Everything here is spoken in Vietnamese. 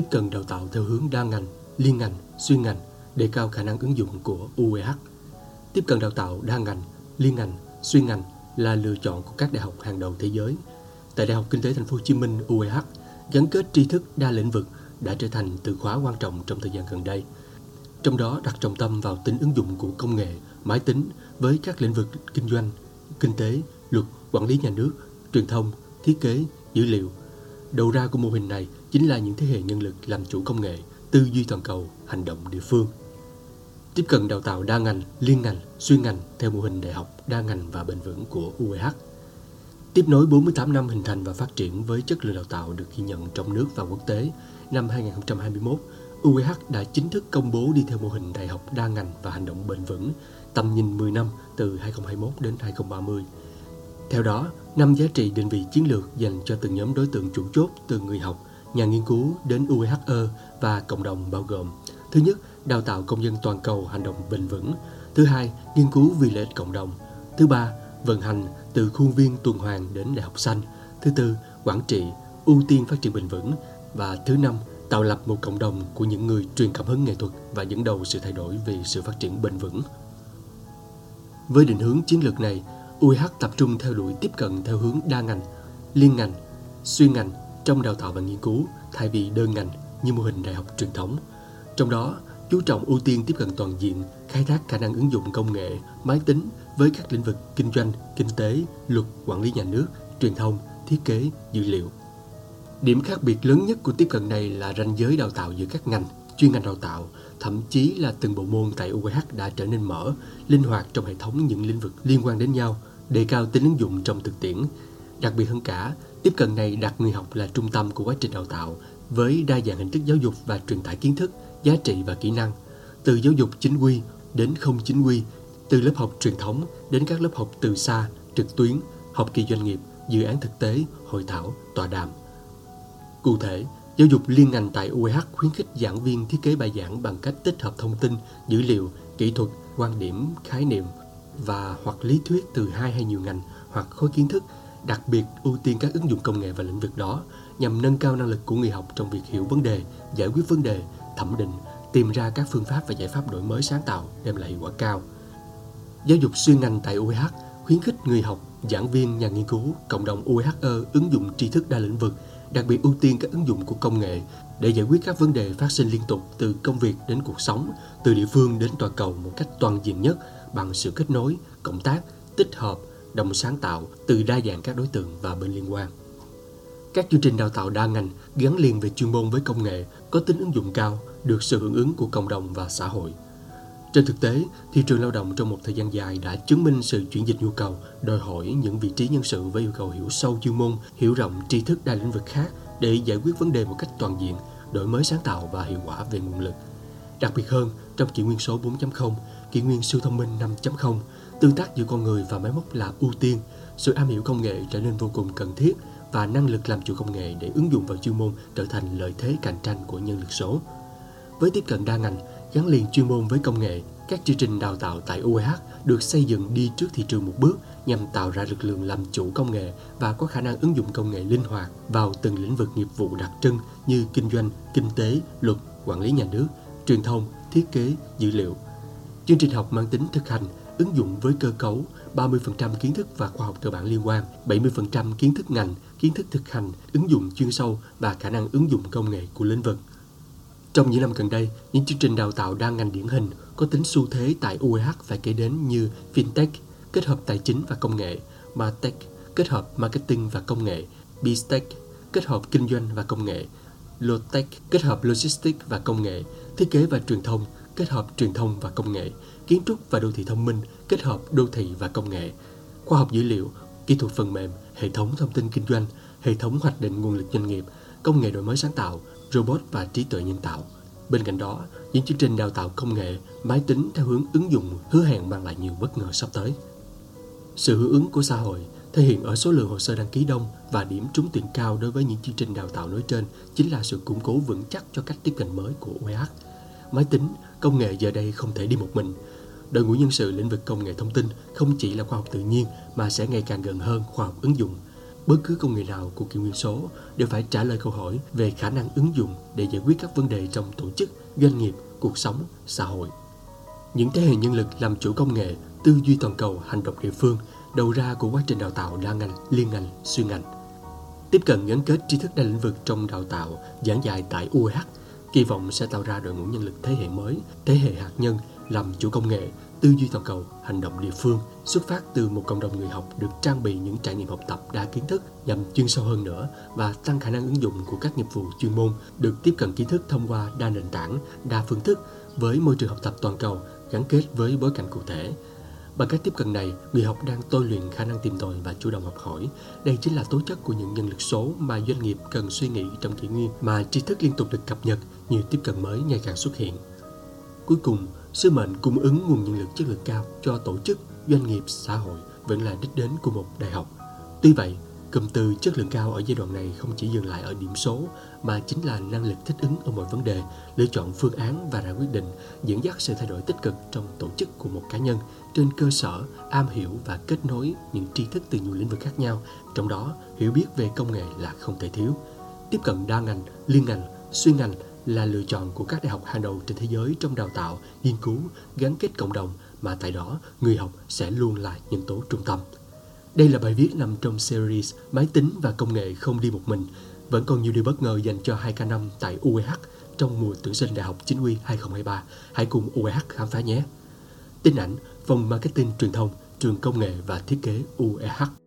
tiếp cận đào tạo theo hướng đa ngành, liên ngành, xuyên ngành, đề cao khả năng ứng dụng của UEH. Tiếp cận đào tạo đa ngành, liên ngành, xuyên ngành là lựa chọn của các đại học hàng đầu thế giới. Tại Đại học Kinh tế Thành phố Hồ Chí Minh UEH, gắn kết tri thức đa lĩnh vực đã trở thành từ khóa quan trọng trong thời gian gần đây. Trong đó đặt trọng tâm vào tính ứng dụng của công nghệ, máy tính với các lĩnh vực kinh doanh, kinh tế, luật, quản lý nhà nước, truyền thông, thiết kế, dữ liệu. Đầu ra của mô hình này chính là những thế hệ nhân lực làm chủ công nghệ, tư duy toàn cầu, hành động địa phương. Tiếp cận đào tạo đa ngành, liên ngành, xuyên ngành theo mô hình đại học đa ngành và bền vững của UEH. Tiếp nối 48 năm hình thành và phát triển với chất lượng đào tạo được ghi nhận trong nước và quốc tế, năm 2021, UEH đã chính thức công bố đi theo mô hình đại học đa ngành và hành động bền vững, tầm nhìn 10 năm từ 2021 đến 2030. Theo đó, năm giá trị định vị chiến lược dành cho từng nhóm đối tượng chủ chốt từ người học, nhà nghiên cứu đến UHE và cộng đồng bao gồm Thứ nhất, đào tạo công dân toàn cầu hành động bền vững. Thứ hai, nghiên cứu vì lợi ích cộng đồng. Thứ ba, vận hành từ khuôn viên tuần hoàn đến đại học xanh. Thứ tư, quản trị, ưu tiên phát triển bền vững. Và thứ năm, tạo lập một cộng đồng của những người truyền cảm hứng nghệ thuật và dẫn đầu sự thay đổi vì sự phát triển bền vững. Với định hướng chiến lược này, UH tập trung theo đuổi tiếp cận theo hướng đa ngành, liên ngành, xuyên ngành trong đào tạo và nghiên cứu thay vì đơn ngành như mô hình đại học truyền thống. Trong đó, chú trọng ưu tiên tiếp cận toàn diện, khai thác khả năng ứng dụng công nghệ, máy tính với các lĩnh vực kinh doanh, kinh tế, luật, quản lý nhà nước, truyền thông, thiết kế, dữ liệu. Điểm khác biệt lớn nhất của tiếp cận này là ranh giới đào tạo giữa các ngành, chuyên ngành đào tạo, thậm chí là từng bộ môn tại UH đã trở nên mở, linh hoạt trong hệ thống những lĩnh vực liên quan đến nhau, đề cao tính ứng dụng trong thực tiễn. Đặc biệt hơn cả, tiếp cận này đặt người học là trung tâm của quá trình đào tạo, với đa dạng hình thức giáo dục và truyền tải kiến thức, giá trị và kỹ năng, từ giáo dục chính quy đến không chính quy, từ lớp học truyền thống đến các lớp học từ xa, trực tuyến, học kỳ doanh nghiệp, dự án thực tế, hội thảo, tọa đàm. Cụ thể, giáo dục liên ngành tại UEH khuyến khích giảng viên thiết kế bài giảng bằng cách tích hợp thông tin, dữ liệu, kỹ thuật, quan điểm, khái niệm và hoặc lý thuyết từ hai hay nhiều ngành hoặc khối kiến thức, đặc biệt ưu tiên các ứng dụng công nghệ vào lĩnh vực đó nhằm nâng cao năng lực của người học trong việc hiểu vấn đề, giải quyết vấn đề, thẩm định, tìm ra các phương pháp và giải pháp đổi mới sáng tạo đem lại hiệu quả cao. Giáo dục xuyên ngành tại UH khuyến khích người học, giảng viên, nhà nghiên cứu, cộng đồng UHE ứng dụng tri thức đa lĩnh vực, đặc biệt ưu tiên các ứng dụng của công nghệ để giải quyết các vấn đề phát sinh liên tục từ công việc đến cuộc sống, từ địa phương đến toàn cầu một cách toàn diện nhất bằng sự kết nối, cộng tác, tích hợp, đồng sáng tạo từ đa dạng các đối tượng và bên liên quan. Các chương trình đào tạo đa ngành gắn liền về chuyên môn với công nghệ có tính ứng dụng cao, được sự hưởng ứng của cộng đồng và xã hội. Trên thực tế, thị trường lao động trong một thời gian dài đã chứng minh sự chuyển dịch nhu cầu, đòi hỏi những vị trí nhân sự với yêu cầu hiểu sâu chuyên môn, hiểu rộng tri thức đa lĩnh vực khác để giải quyết vấn đề một cách toàn diện, đổi mới sáng tạo và hiệu quả về nguồn lực. Đặc biệt hơn, trong kỷ nguyên số 4.0, kỷ nguyên siêu thông minh 5.0, tương tác giữa con người và máy móc là ưu tiên, sự am hiểu công nghệ trở nên vô cùng cần thiết và năng lực làm chủ công nghệ để ứng dụng vào chuyên môn trở thành lợi thế cạnh tranh của nhân lực số. Với tiếp cận đa ngành, gắn liền chuyên môn với công nghệ, các chương trình đào tạo tại UEH được xây dựng đi trước thị trường một bước nhằm tạo ra lực lượng làm chủ công nghệ và có khả năng ứng dụng công nghệ linh hoạt vào từng lĩnh vực nghiệp vụ đặc trưng như kinh doanh, kinh tế, luật, quản lý nhà nước, truyền thông, thiết kế, dữ liệu. Chương trình học mang tính thực hành, ứng dụng với cơ cấu 30% kiến thức và khoa học cơ bản liên quan, 70% kiến thức ngành, kiến thức thực hành, ứng dụng chuyên sâu và khả năng ứng dụng công nghệ của lĩnh vực. Trong những năm gần đây, những chương trình đào tạo đa ngành điển hình có tính xu thế tại UEH phải kể đến như FinTech, kết hợp tài chính và công nghệ, MarTech, kết hợp marketing và công nghệ, BizTech, kết hợp kinh doanh và công nghệ, Lotech, kết hợp logistics và công nghệ, thiết kế và truyền thông, kết hợp truyền thông và công nghệ, kiến trúc và đô thị thông minh, kết hợp đô thị và công nghệ, khoa học dữ liệu, kỹ thuật phần mềm, hệ thống thông tin kinh doanh, hệ thống hoạch định nguồn lực doanh nghiệp, công nghệ đổi mới sáng tạo, robot và trí tuệ nhân tạo. Bên cạnh đó, những chương trình đào tạo công nghệ, máy tính theo hướng ứng dụng hứa hẹn mang lại nhiều bất ngờ sắp tới. Sự hưởng ứng của xã hội thể hiện ở số lượng hồ sơ đăng ký đông và điểm trúng tuyển cao đối với những chương trình đào tạo nói trên chính là sự củng cố vững chắc cho cách tiếp cận mới của UEH. Máy tính, công nghệ giờ đây không thể đi một mình. Đội ngũ nhân sự lĩnh vực công nghệ thông tin không chỉ là khoa học tự nhiên mà sẽ ngày càng gần hơn khoa học ứng dụng. bất cứ công nghệ nào của kỷ nguyên số đều phải trả lời câu hỏi về khả năng ứng dụng để giải quyết các vấn đề trong tổ chức, doanh nghiệp, cuộc sống, xã hội. Những thế hệ nhân lực làm chủ công nghệ, tư duy toàn cầu, hành động địa phương, đầu ra của quá trình đào tạo đa ngành, liên ngành, xuyên ngành. Tiếp cận gắn kết tri thức đa lĩnh vực trong đào tạo, giảng dạy tại UH kỳ vọng sẽ tạo ra đội ngũ nhân lực thế hệ mới, thế hệ hạt nhân, làm chủ công nghệ, tư duy toàn cầu, hành động địa phương, xuất phát từ một cộng đồng người học được trang bị những trải nghiệm học tập đa kiến thức nhằm chuyên sâu hơn nữa và tăng khả năng ứng dụng của các nghiệp vụ chuyên môn được tiếp cận kiến thức thông qua đa nền tảng, đa phương thức với môi trường học tập toàn cầu gắn kết với bối cảnh cụ thể. Bằng cách tiếp cận này, người học đang tôi luyện khả năng tìm tòi và chủ động học hỏi. Đây chính là tố chất của những nhân lực số mà doanh nghiệp cần suy nghĩ trong kỷ nguyên mà tri thức liên tục được cập nhật, nhiều tiếp cận mới ngày càng xuất hiện. Cuối cùng, sứ mệnh cung ứng nguồn nhân lực chất lượng cao cho tổ chức, doanh nghiệp, xã hội vẫn là đích đến của một đại học. Tuy vậy, cụm từ chất lượng cao ở giai đoạn này không chỉ dừng lại ở điểm số mà chính là năng lực thích ứng ở mọi vấn đề, lựa chọn phương án và ra quyết định, dẫn dắt sự thay đổi tích cực trong tổ chức của một cá nhân trên cơ sở am hiểu và kết nối những tri thức từ nhiều lĩnh vực khác nhau, trong đó hiểu biết về công nghệ là không thể thiếu. Tiếp cận đa ngành, liên ngành, xuyên ngành là lựa chọn của các đại học hàng đầu trên thế giới trong đào tạo, nghiên cứu, gắn kết cộng đồng mà tại đó người học sẽ luôn là nhân tố trung tâm. Đây là bài viết nằm trong series Máy tính và công nghệ không đi một mình. Vẫn còn nhiều điều bất ngờ dành cho 2K5 tại UEH trong mùa tuyển sinh Đại học Chính quy 2023. Hãy cùng UEH khám phá nhé! Tin ảnh, phòng marketing truyền thông, trường công nghệ và thiết kế UEH.